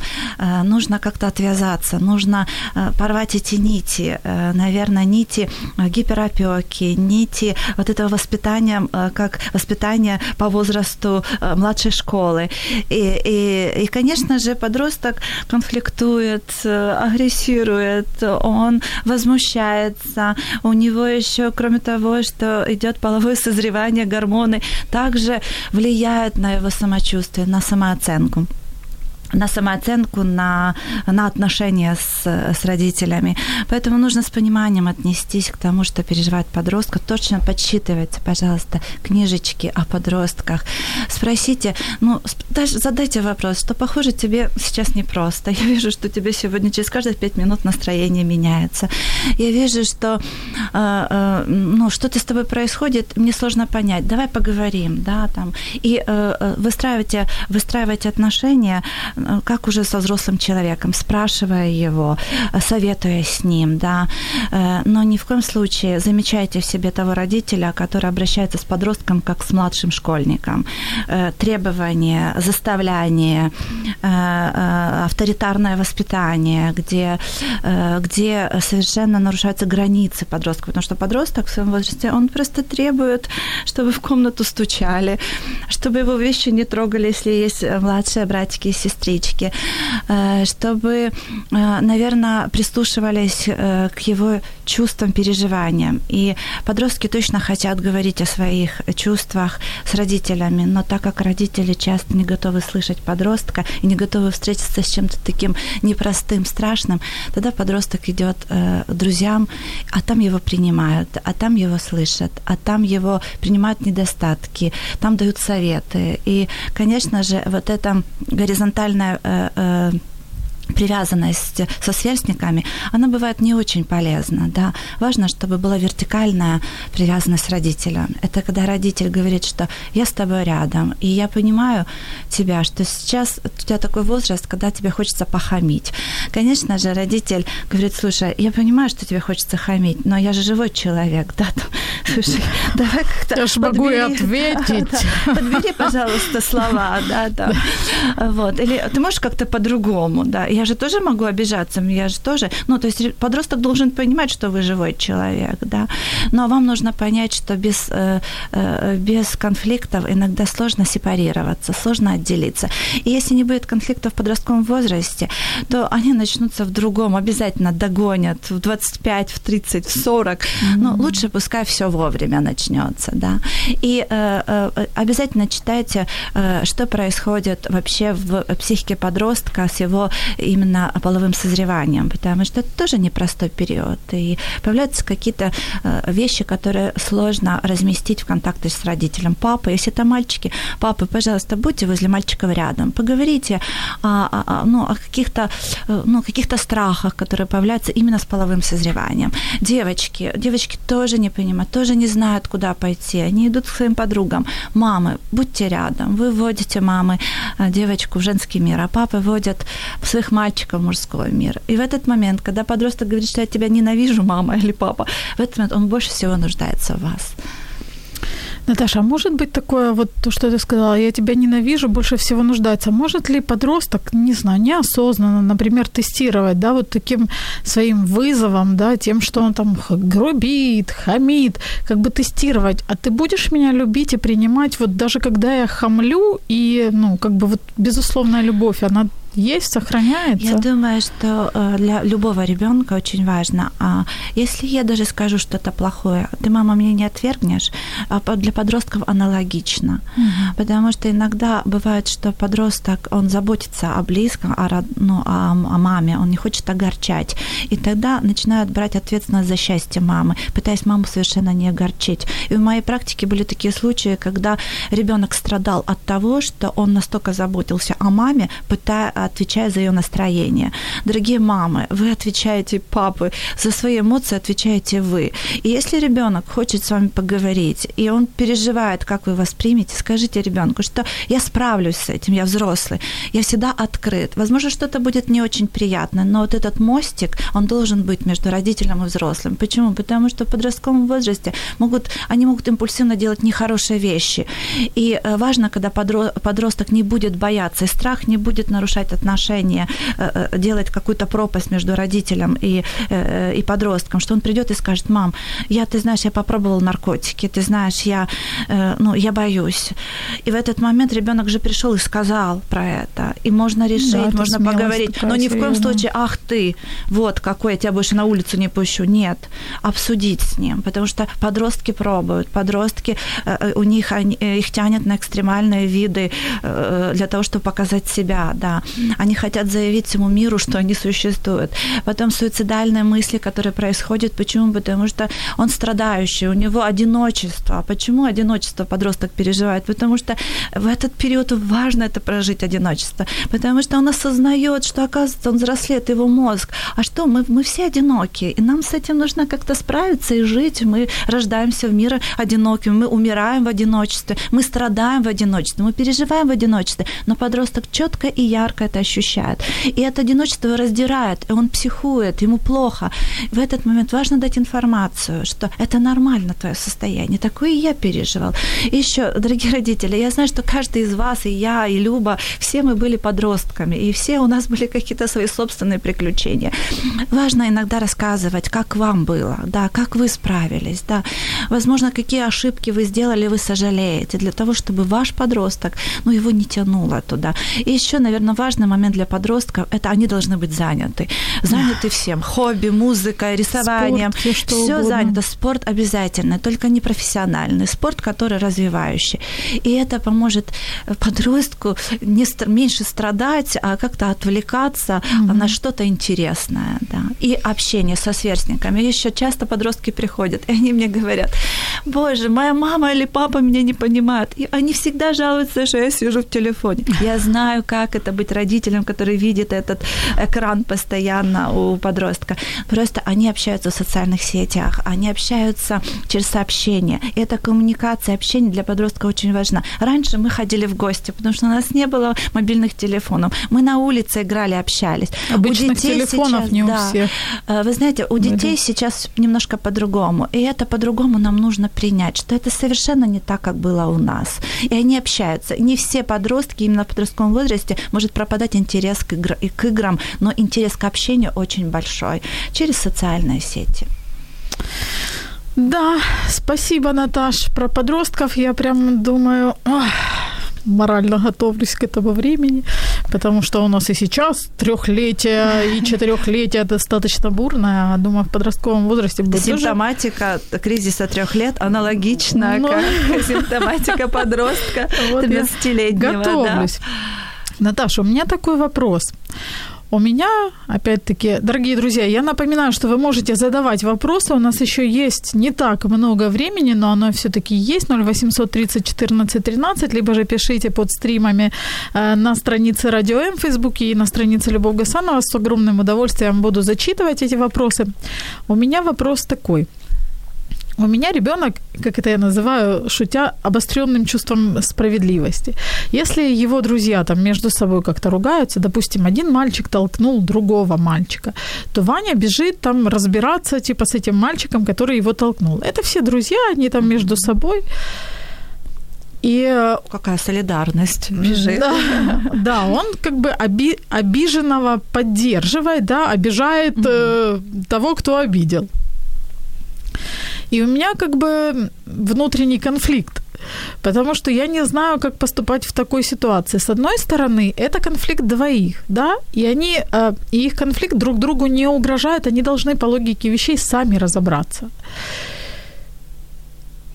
нужно как-то отвязаться, нужно порвать эти нити, наверное, нити гиперопеки, нити вот этого воспитания, как воспитание по возрасту младшей школы. И, и, и конечно же, подросток конфликтует, агрессирует, он возмущается, у него еще, кроме того, что идет половое созревание, гормоны, также влияют на его самочувствие, на самооценку на самооценку, на, на отношения с, с родителями. Поэтому нужно с пониманием отнестись к тому, что переживает подростка. Точно подсчитывайте, пожалуйста, книжечки о подростках. Спросите, ну, даже задайте вопрос, что, похоже, тебе сейчас непросто. Я вижу, что тебе сегодня через каждые пять минут настроение меняется. Я вижу, что э, э, ну, что-то с тобой происходит, мне сложно понять. Давай поговорим, да, там. И э, выстраивайте, выстраивайте отношения как уже со взрослым человеком, спрашивая его, советуя с ним, да, но ни в коем случае замечайте в себе того родителя, который обращается с подростком как с младшим школьником. Требования, заставляние, авторитарное воспитание, где, где совершенно нарушаются границы подростка, потому что подросток в своем возрасте, он просто требует, чтобы в комнату стучали, чтобы его вещи не трогали, если есть младшие братики и сестры, сестрички, э, чтобы, э, наверное, прислушивались э, к его чувствам, переживаниям. И подростки точно хотят говорить о своих чувствах с родителями, но так как родители часто не готовы слышать подростка и не готовы встретиться с чем-то таким непростым, страшным, тогда подросток идет к друзьям, а там его принимают, а там его слышат, а там его принимают недостатки, там дают советы. И, конечно же, вот это горизонтальное сильная э, э, привязанность со сверстниками, она бывает не очень полезна. Да? Важно, чтобы была вертикальная привязанность родителя. Это когда родитель говорит, что я с тобой рядом, и я понимаю тебя, что сейчас у тебя такой возраст, когда тебе хочется похамить. Конечно же, родитель говорит, слушай, я понимаю, что тебе хочется хамить, но я же живой человек, да, там, (laughs) Слушай, давай как-то Я ж могу и ответить. (laughs) Подбери, пожалуйста, слова, да, да. Вот. Или ты можешь как-то по-другому, да. Я же тоже могу обижаться, я же тоже... Ну, то есть подросток должен понимать, что вы живой человек, да. Но вам нужно понять, что без, э, э, без конфликтов иногда сложно сепарироваться, сложно отделиться. И если не будет конфликтов в подростковом возрасте, то они начнутся в другом, обязательно догонят в 25, в 30, в 40. Но лучше пускай все вовремя начнется, да. И э, обязательно читайте, что происходит вообще в психике подростка с его именно половым созреванием, потому что это тоже непростой период. И появляются какие-то э, вещи, которые сложно разместить в контакте с родителем. Папа, если это мальчики, папы, пожалуйста, будьте возле мальчиков рядом, поговорите о, ну, о каких-то, э, ну, каких-то страхах, которые появляются именно с половым созреванием. Девочки, девочки тоже не понимают, тоже не знают, куда пойти. Они идут к своим подругам. Мамы, будьте рядом. Вы вводите мамы э, девочку в женский мир, а папы вводят своих мальчиков в мужской мир. И в этот момент, когда подросток говорит, что я тебя ненавижу, мама или папа, в этот момент он больше всего нуждается в вас. Наташа, а может быть такое, вот то, что ты сказала, я тебя ненавижу, больше всего нуждается. Может ли подросток, не знаю, неосознанно, например, тестировать, да, вот таким своим вызовом, да, тем, что он там грубит, хамит, как бы тестировать, а ты будешь меня любить и принимать, вот даже когда я хамлю, и, ну, как бы вот безусловная любовь, она есть, сохраняется? Я думаю, что э, для любого ребенка очень важно, а если я даже скажу что-то плохое, ты, мама, меня не отвергнешь, а для подростков аналогично. Потому что иногда бывает, что подросток, он заботится о близком, о, род- ну, о, о маме, он не хочет огорчать. И тогда начинают брать ответственность за счастье мамы, пытаясь маму совершенно не огорчить. И в моей практике были такие случаи, когда ребенок страдал от того, что он настолько заботился о маме, пытая, отвечая за ее настроение. Дорогие мамы, вы отвечаете папы, за свои эмоции отвечаете вы. И если ребенок хочет с вами поговорить, и он переживает, как вы воспримете, скажите ребенку, что я справлюсь с этим, я взрослый, я всегда открыт. Возможно, что-то будет не очень приятно, но вот этот мостик, он должен быть между родителем и взрослым. Почему? Потому что в подростковом возрасте могут, они могут импульсивно делать нехорошие вещи. И э, важно, когда подро- подросток не будет бояться, и страх не будет нарушать отношения, э, э, делать какую-то пропасть между родителем и, э, и подростком, что он придет и скажет, мам, я, ты знаешь, я попробовал наркотики, ты знаешь, я, ну, я боюсь. И в этот момент ребенок же пришел и сказал про это. И можно решить, Да, можно поговорить. Но ни в коем случае, ах ты, вот какой, я тебя больше на улицу не пущу. Нет, обсудить с ним, потому что подростки пробуют, подростки, у них они- их тянет на экстремальные виды для того, чтобы показать себя, да. Они хотят заявить всему миру, что они существуют. Потом суицидальные мысли, которые происходят. Почему? Потому что он страдающий, у него одиночество. А почему одиночество подросток переживает? Потому что в этот период важно это прожить одиночество. Потому что он осознает, что, оказывается, он взрослеет, его мозг. А что, мы, мы все одиноки, и нам с этим нужно как-то справиться и жить. Мы рождаемся в мир одиноким, мы умираем в одиночестве, мы страдаем в одиночестве, мы переживаем в одиночестве. Но подросток четко и ярко это ощущает. И это одиночество раздирает, и он психует, ему плохо. В этот момент важно дать информацию, что это нормально твое состояние, такое я переживал. И еще, дорогие родители, я знаю, что каждый из вас, и я, и Люба, все мы были подростками, и все у нас были какие-то свои собственные приключения. Важно иногда рассказывать, как вам было, да, как вы справились, да. Возможно, какие ошибки вы сделали, вы сожалеете, для того, чтобы ваш подросток, ну, его не тянуло туда. И еще, наверное, важный момент для подростков – это они должны быть заняты. Заняты всем. Хобби, музыкой, рисованием. Спорт, всё что Все угодно. занято. Спорт обязательно, только не профессиональный. Спорт, который развивающий. И это поможет подростку не меньше страдать, а как-то отвлекаться на что-то интересное. Да. И общение со сверстниками. Еще часто подростки приходят, и они мне говорят, боже, моя мама или папа меня не понимают. И они всегда жалуются, что я сижу в телефоне. Я знаю, как это быть родителем, который видит этот экран постоянно у подростка. Просто они общаются в социальных сетях, они общаются через сообщения. И эта коммуникация, общение для подростка очень важна. Раньше мы ходили в гости, потому что у нас не было мобильных телефонов. Мы на улице играли, общались. Обычных телефонов не у всех. Э, Вы знаете, у детей сейчас немножко по-другому. И это по-другому нам нужно принять, что это совершенно не так, как было у нас. И они общаются. Не все подростки именно в подростковом возрасте может пропадать интерес к, игр, к играм, но интерес к общению очень большой через социальные сети. Да, спасибо, Наташ. Про подростков я прям думаю, ох, морально готовлюсь к этому времени, потому что у нас и сейчас трехлетие и четырехлетие достаточно бурное, а думаю, в подростковом возрасте будет Симптоматика тоже... кризиса трех лет аналогична, Но... как (laughs) симптоматика подростка 15-летнего. Готовлюсь. Да. Наташа, у меня такой вопрос. У меня, опять-таки, дорогие друзья, я напоминаю, что вы можете задавать вопросы. У нас еще есть не так много времени, но оно все-таки есть. 0800 30 14 13, либо же пишите под стримами э, на странице Радио М в Фейсбуке и на странице Любовь Гасанова. С огромным удовольствием буду зачитывать эти вопросы. У меня вопрос такой – у меня ребенок, как это я называю, шутя, обостренным чувством справедливости. Если его друзья там между собой как-то ругаются, допустим, один мальчик толкнул другого мальчика, то Ваня бежит там разбираться типа с этим мальчиком, который его толкнул. Это все друзья, они там между собой. И э, какая солидарность бежит. Да, (laughs) да он как бы оби, обиженного поддерживает, да, обижает угу. э, того, кто обидел. И у меня как бы внутренний конфликт. Потому что я не знаю, как поступать в такой ситуации. С одной стороны, это конфликт двоих, да, и они, э, и их конфликт друг другу не угрожает, они должны по логике вещей сами разобраться.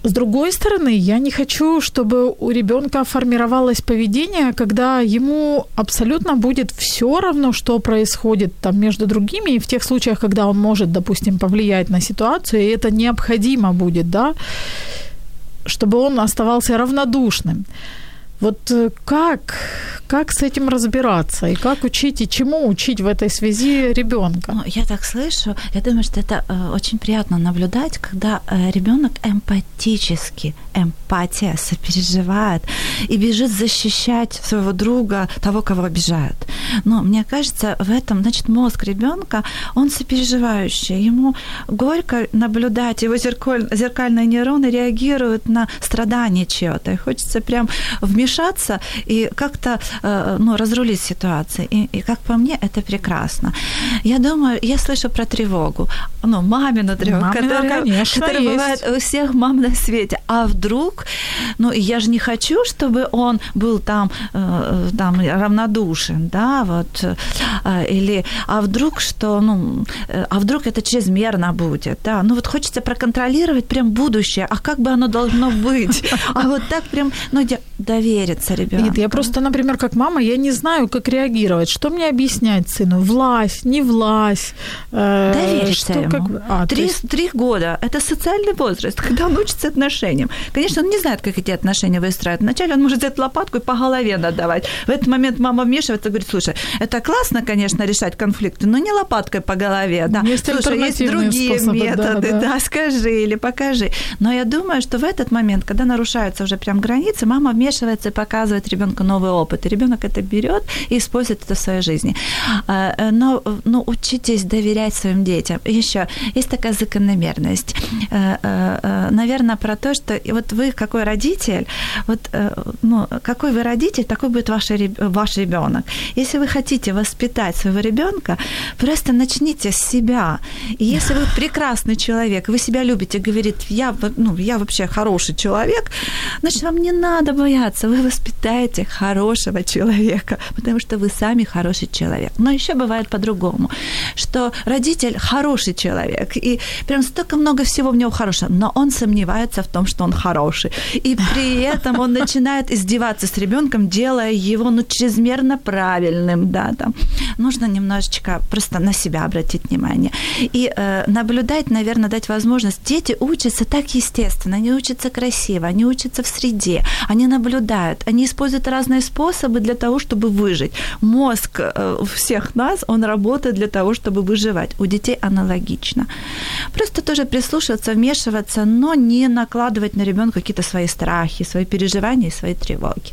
С другой стороны, я не хочу, чтобы у ребенка формировалось поведение, когда ему абсолютно будет все равно, что происходит там между другими, и в тех случаях, когда он может, допустим, повлиять на ситуацию, и это необходимо будет, да, чтобы он оставался равнодушным. Вот э, как, как с этим разбираться и как учить и чему учить в этой связи ребенка? Ну, я так слышу, я думаю, что это э, очень приятно наблюдать, когда э, ребенок эмпатически, эмпатия сопереживает и бежит защищать своего друга, того, кого обижают. Но мне кажется, в этом, значит, мозг ребенка, он сопереживающий, ему горько наблюдать, его зеркаль, зеркальные нейроны реагируют на страдания чего-то, и хочется прям вмешаться вмешаться и как-то э, ну, разрулить ситуацию. И, и как по мне, это прекрасно. Я думаю, я слышу про тревогу. Ну, мамину тревогу, мамина, которая, конечно, которая бывает у всех мам на свете. А вдруг, ну, я же не хочу, чтобы он был там, э, там равнодушен, да, вот, э, или, а вдруг что, ну, а вдруг это чрезмерно будет, да, ну, вот хочется проконтролировать прям будущее, а как бы оно должно быть, а вот так прям, ну, доверие довериться ребенку. Нет, я просто, например, как мама, я не знаю, как реагировать. Что мне объяснять сыну? Власть, не власть? Э, Довериться ему. Как... А, три, есть... три года – это социальный возраст, (laughs) когда он учится отношениям. Конечно, он не знает, как эти отношения выстраивать. Вначале он может взять лопатку и по голове надавать. В этот момент мама вмешивается и говорит, слушай, это классно, конечно, решать конфликты, но не лопаткой по голове. Да. Есть слушай, есть другие способы, методы, да, да. да, скажи или покажи. Но я думаю, что в этот момент, когда нарушаются уже прям границы, мама вмешивается и показывает ребенку новый опыт. И ребенок это берет и использует это в своей жизни. А, э, но, но учитесь доверять своим детям. Еще есть такая закономерность. Э, э, Наверное, про то, что вот вы какой родитель, вот ну, какой вы родитель, такой будет ваш, ваш ребенок. Если вы хотите воспитать своего ребенка, просто начните с себя. И если вы прекрасный человек, вы себя любите, говорит, я, ну, я вообще хороший человек, значит, вам не надо бояться, вы воспитаете хорошего человека, потому что вы сами хороший человек. Но еще бывает по-другому, что родитель хороший человек, и прям столько много всего в него хорошего, но он сомневается в том, что он хороший. И при этом он начинает издеваться с ребенком, делая его ну, чрезмерно правильным. Да, там. Нужно немножечко просто на себя обратить внимание. И э, наблюдать, наверное, дать возможность. Дети учатся так естественно, они учатся красиво, они учатся в среде, они наблюдают, они используют разные способы для того, чтобы выжить. Мозг э, всех нас, он работает для того, чтобы выживать. У детей аналогично. Просто тоже прислушиваться, вмешиваться, но не накладывать на ребенка какие-то свои страхи, свои переживания свои тревоги.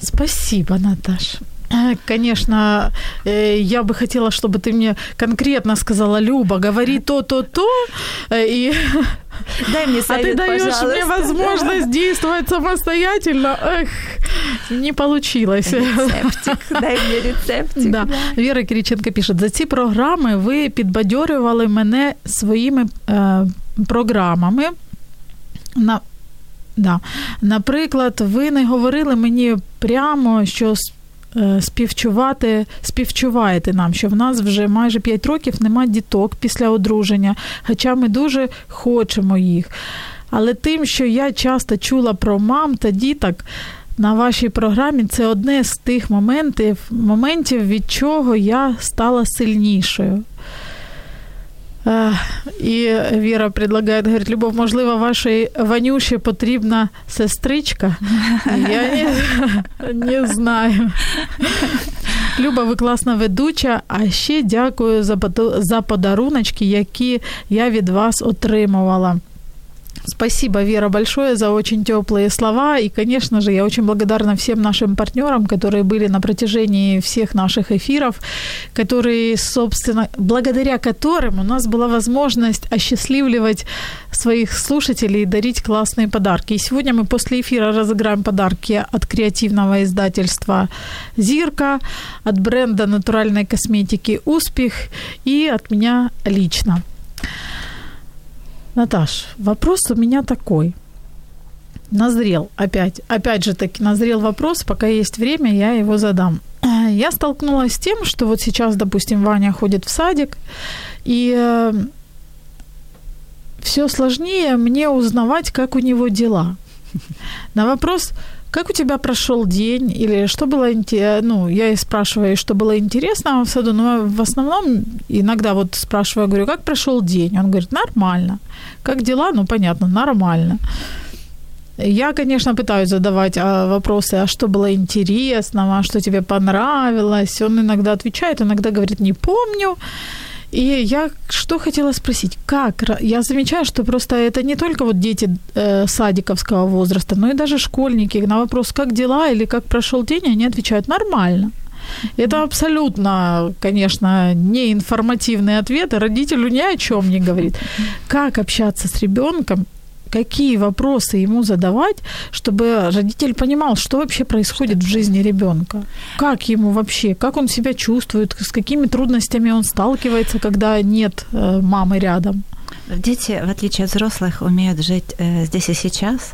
Спасибо, Наташа. Э, (laughs) конечно, э, я бы хотела, чтобы ты мне конкретно сказала, Люба, говори то, то, то, и (laughs) дай мне А совет, ты (laughs) даешь пожалуйста. мне возможность действовать самостоятельно. Эх, не получилось. Рецептик, дай мне рецептик. Да. Віра Кириченко пише: за ці програми ви підбадьорювали мене своїми е, програмами. На, да. Наприклад, ви не говорили мені прямо, що с- е, Співчувати, співчуваєте нам, що в нас вже майже 5 років нема діток після одруження, хоча ми дуже хочемо їх. Але тим, що я часто чула про мам та діток на вашій програмі, це одне з тих моментів, моментів від чого я стала сильнішою. І Віра предлагає, говорить, Любов, можливо, вашій Ванюші потрібна сестричка? (laughs) Я не, не знаю. Люба, ви класна ведуча, а ще дякую за, за подаруночки, які я від вас отримувала. Спасибо, Вера, большое за очень теплые слова. И, конечно же, я очень благодарна всем нашим партнерам, которые были на протяжении всех наших эфиров, которые, собственно, благодаря которым у нас была возможность осчастливливать своих слушателей и дарить классные подарки. И сегодня мы после эфира разыграем подарки от креативного издательства «Зирка», от бренда натуральной косметики «Успех» и от меня лично. Наташ, вопрос у меня такой. Назрел опять, опять же таки, назрел вопрос, пока есть время, я его задам. (clears throat) Я столкнулась с тем, что вот сейчас, допустим, Ваня ходит в садик, и все сложнее мне узнавать, как у него дела. (laughs) На вопрос, как у тебя прошел день, или что было интересно, ну, я и спрашиваю, что было интересного в саду, но в основном иногда вот спрашиваю, говорю, как прошел день? Он говорит, нормально. Как дела? Ну, понятно, нормально. Я, конечно, пытаюсь задавать а, вопросы, а что было интересного, а что тебе понравилось. Он иногда отвечает, иногда говорит, не помню. И я что хотела спросить, как? Я замечаю, что просто это не только вот дети э, садиковского возраста, но и даже школьники на вопрос, как дела или как прошел день, они отвечают нормально. Это абсолютно, конечно, не информативный ответ, и родителю ни о чем не говорит. Как общаться с ребенком, какие вопросы ему задавать, чтобы родитель понимал, что вообще происходит в жизни ребенка. Как ему вообще, как он себя чувствует, с какими трудностями он сталкивается, когда нет э, мамы рядом. Дети, в отличие от взрослых, умеют жить э, здесь и сейчас.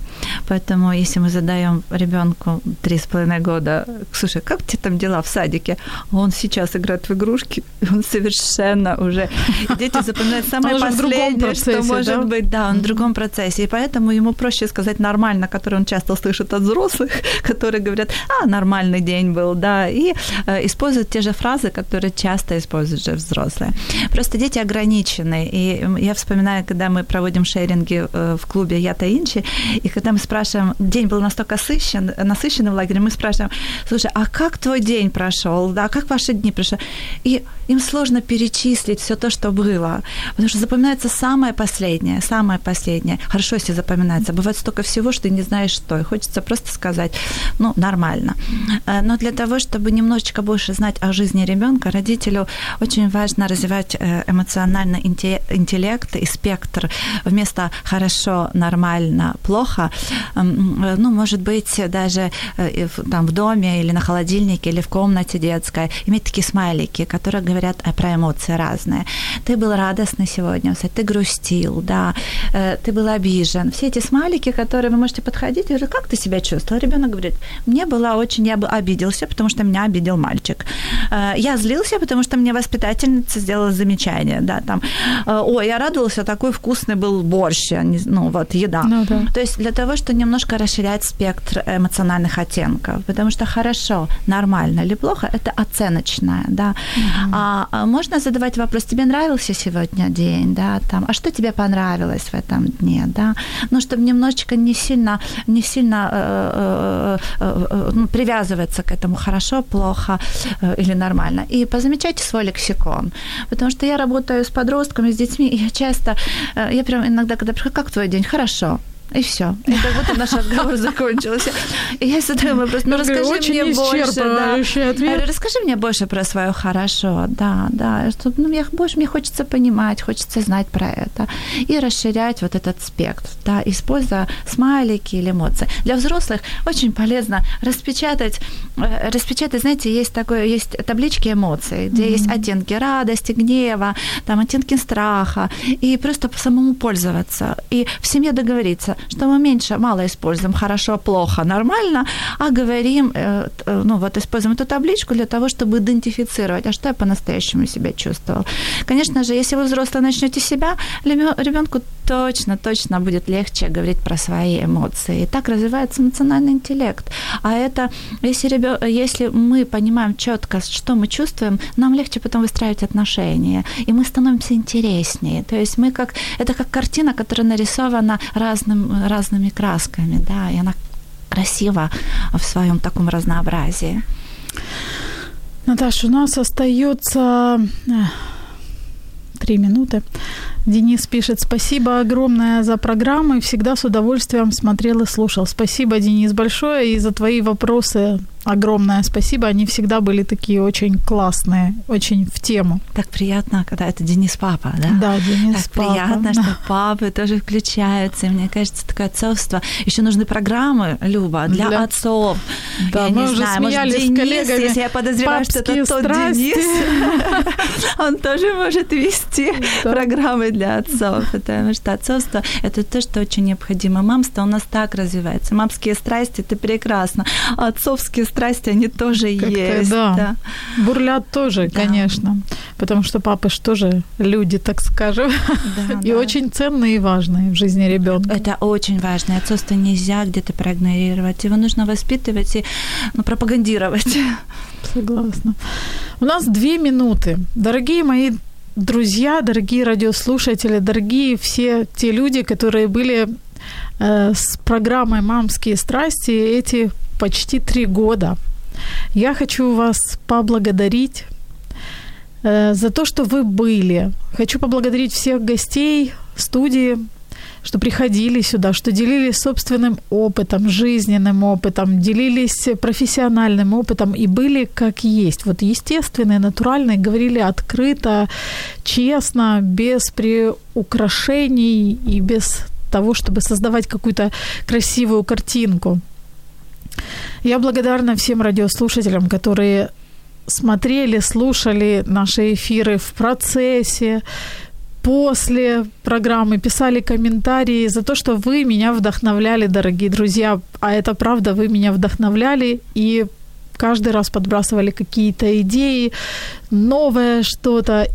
Поэтому, если мы задаем ребенку три с половиной года, слушай, как тебе там дела в садике? Он сейчас играет в игрушки, он совершенно уже... И дети запоминают самое Он последнее, что процессе, может да? быть. Да, он в другом процессе. И поэтому ему проще сказать нормально, который он часто слышит от взрослых, (laughs) которые говорят, а, нормальный день был, да, и э, используют те же фразы, которые часто используют же взрослые. Просто дети ограничены. И я вспоминаю, когда мы проводим шеринги э, в клубе «Я Таинчи», и когда мы спрашиваем, день был настолько насыщен, насыщенный в лагере, мы спрашиваем, слушай, а как твой день прошел, да, как ваши дни прошли? И им сложно перечислить все то, что было, потому что запоминается самое последнее, самое последнее. Хорошо, если запоминается. Бывает столько всего, что ты не знаешь, что. И хочется просто сказать, ну, нормально. Э, Но для того, чтобы немножечко больше знать о жизни ребенка, родителю очень важно развивать э, эмоциональный инте- интеллект и спектр вместо хорошо, нормально, плохо. Э, Ну, может быть, даже э, там в доме или на холодильнике или в комнате детской иметь такие смайлики, которые говорят э, про эмоции разные. Ты был радостный сегодня, ты грустил, да, ты был обижен. Все эти смайлики, которые вы можете подходить и говорить, как ты себя чувствовал? Ребенок говорит, мне было очень, я бы обиделся, потому что меня обидел мальчик. Я злился, потому что мне воспитательница сделала замечание, да, там, ой, я радовался, такой вкусный был борщ, ну, вот, еда. Ну да. То есть для того, чтобы немножко расширять спектр эмоциональных оттенков, потому что хорошо, нормально или плохо, это оценочное, да. А, а можно задавать вопрос, тебе нравился сегодня день, да, там, а что тебе понравилось в этом дне, да, ну, чтобы немножечко не сильно, не сильно э, э, э, э, ну, привязываться к этому хорошо, плохо или нормально. И позамечайте свой лексикон, потому что я работаю с подростками, с детьми, и я часто, э, я прям иногда, когда прихожу, как твой день? Хорошо. И все. И как будто наш разговор (laughs) закончился. И я задаю вопрос, ну расскажи Очень мне больше. Да. ответ. говорю, расскажи мне больше про свое хорошо. Да, да. Что, ну, мне, больше мне хочется понимать, хочется знать про это. И расширять вот этот спектр, да, используя смайлики или эмоции. Для взрослых очень полезно распечатать, э, распечатать, знаете, есть такое, есть таблички эмоций, где есть оттенки радости, гнева, там оттенки страха, и просто по самому пользоваться. И в семье договориться, что мы меньше, мало используем хорошо, плохо, нормально, а говорим, э, э, ну вот используем эту табличку для того, чтобы идентифицировать, а что я по-настоящему себя чувствовал. Конечно же, если вы взрослый начнете себя, ребенку точно, точно будет легче говорить про свои эмоции. И так развивается эмоциональный интеллект. А это, если, ребё- если мы понимаем четко, что мы чувствуем, нам легче потом выстраивать отношения, и мы становимся интереснее. То есть мы как, это как картина, которая нарисована разным, разными красками, да, и она красива в своем таком разнообразии. Наташа, у нас остается э, три минуты. Денис пишет, спасибо огромное за программы, всегда с удовольствием смотрел и слушал. Спасибо, Денис, большое, и за твои вопросы огромное спасибо. Они всегда были такие очень классные, очень в тему. Так приятно, когда это Денис папа, да? Да, Денис Так папа, приятно, что папы тоже включаются. И мне кажется, такое отцовство. Еще нужны программы, Люба, для, Для- отцов. Да, я мы не уже знаю, может, смеялись с Денис, коллегами. если я подозреваю, что это тот страсти. Денис, (laughs) он тоже может вести программы для отцов, потому что отцовство – это то, что очень необходимо. Мамство у нас так развивается. Мамские страсти – это прекрасно. Отцовские страсти, они тоже Как-то есть. да. Бурлят тоже, Да. конечно, потому что папы ж тоже люди, так скажем, Да, (laughs) и да. очень ценные и важные в жизни ребенка. Это очень важно. Отцовство нельзя где-то проигнорировать. Его нужно воспитывать и ну, пропагандировать. Согласна. У нас две минуты. Дорогие мои друзья, дорогие радиослушатели, дорогие все те люди, которые были э, с программой «Мамские страсти» эти почти три года. Я хочу вас поблагодарить э, за то, что вы были. Хочу поблагодарить всех гостей студии, что приходили сюда, что делились собственным опытом, жизненным опытом, делились профессиональным опытом и были как есть. Вот естественные, натуральные, говорили открыто, честно, без приукрашений и без того, чтобы создавать какую-то красивую картинку. Я благодарна всем радиослушателям, которые смотрели, слушали наши эфиры в процессе, после программы, писали комментарии за то, что вы меня вдохновляли, дорогие друзья. А это правда, вы меня вдохновляли и каждый раз подбрасывали какие-то идеи, новое что-то.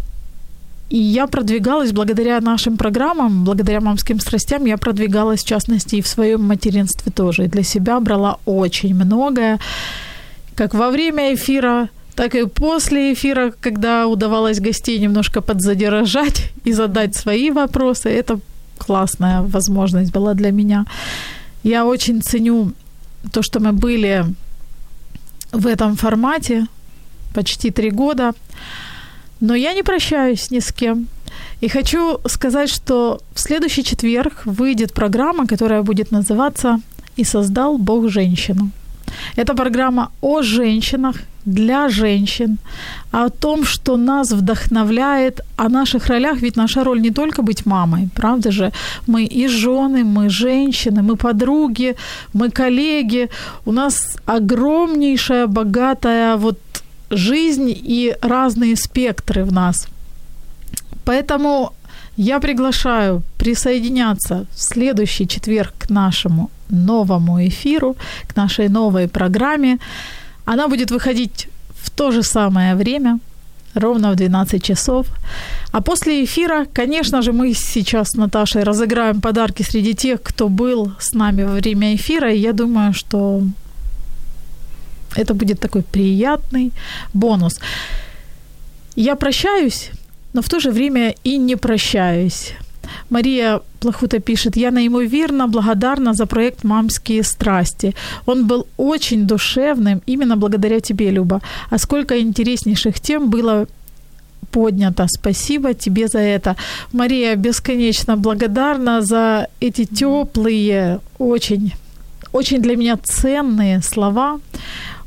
И я продвигалась благодаря нашим программам, благодаря мамским страстям, я продвигалась, в частности, и в своем материнстве тоже. И для себя брала очень многое, как во время эфира, так и после эфира, когда удавалось гостей немножко подзадержать и задать свои вопросы. Это классная возможность была для меня. Я очень ценю то, что мы были в этом формате почти три года. Но я не прощаюсь ни с кем. И хочу сказать, что в следующий четверг выйдет программа, которая будет называться «И создал Бог женщину». Это программа о женщинах, для женщин, о том, что нас вдохновляет, о наших ролях, ведь наша роль не только быть мамой, правда же? Мы и жены, мы женщины, мы подруги, мы коллеги. У нас огромнейшая, богатая вот жизнь и разные спектры в нас. Поэтому я приглашаю присоединяться в следующий четверг к нашему новому эфиру, к нашей новой программе. Она будет выходить в то же самое время, ровно в 12 часов. А после эфира, конечно же, мы сейчас с Наташей разыграем подарки среди тех, кто был с нами во время эфира. И я думаю, что это будет такой приятный бонус. Я прощаюсь, но в то же время и не прощаюсь. Мария Плохута пишет, я неимоверно благодарна за проект «Мамские страсти». Он был очень душевным именно благодаря тебе, Люба. А сколько интереснейших тем было поднята. Спасибо тебе за это. Мария, бесконечно благодарна за эти теплые, очень, очень для меня ценные слова.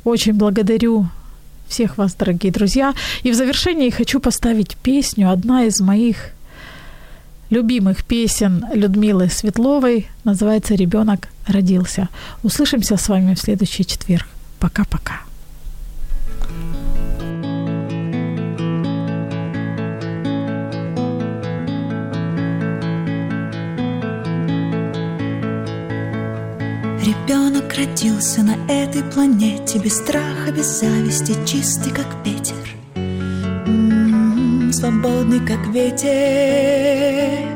Очень благодарю всех вас, дорогие друзья. И в завершении хочу поставить песню, одна из моих любимых песен Людмилы Светловой, называется «Ребенок родился». Услышимся с вами в следующий четверг. Пока-пока. Родился на этой планете Без страха, без зависти, чистый, как ветер. М-м, Свободный, как ветер.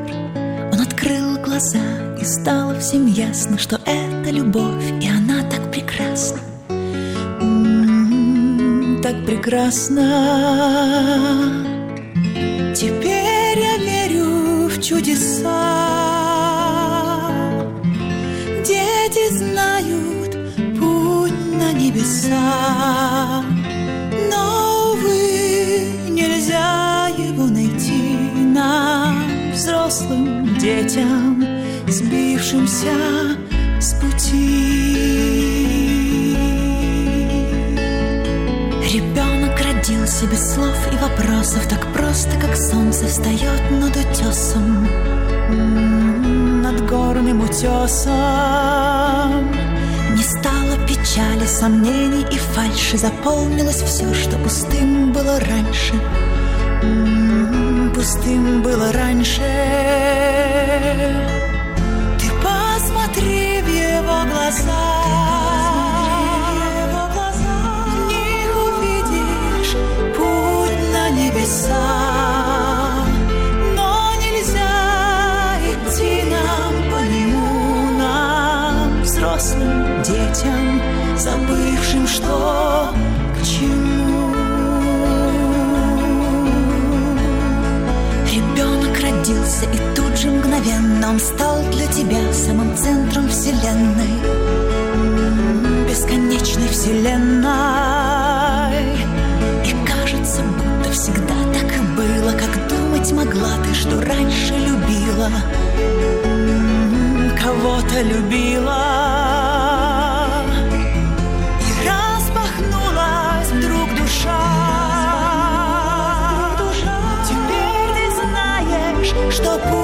Он открыл глаза И стало всем ясно, что это любовь И она так прекрасна. М-м, Так прекрасна. Теперь я верю в чудеса. Дети знают небеса, но, увы, нельзя его найти нам, взрослым детям, сбившимся с пути. Ребенок родился без слов и вопросов, так просто, как солнце встает над утесом. М, над горным утесом печали, сомнений и фальши. Заполнилось все, что пустым было раньше. М, Пустым было раньше. Ты посмотри в его глаза забывшим, что к чему. Ребенок родился, и тут же мгновенно он стал для тебя самым центром вселенной, бесконечной вселенной. И кажется, будто всегда так и было, как думать могла ты, что раньше любила, кого-то любила. Что путь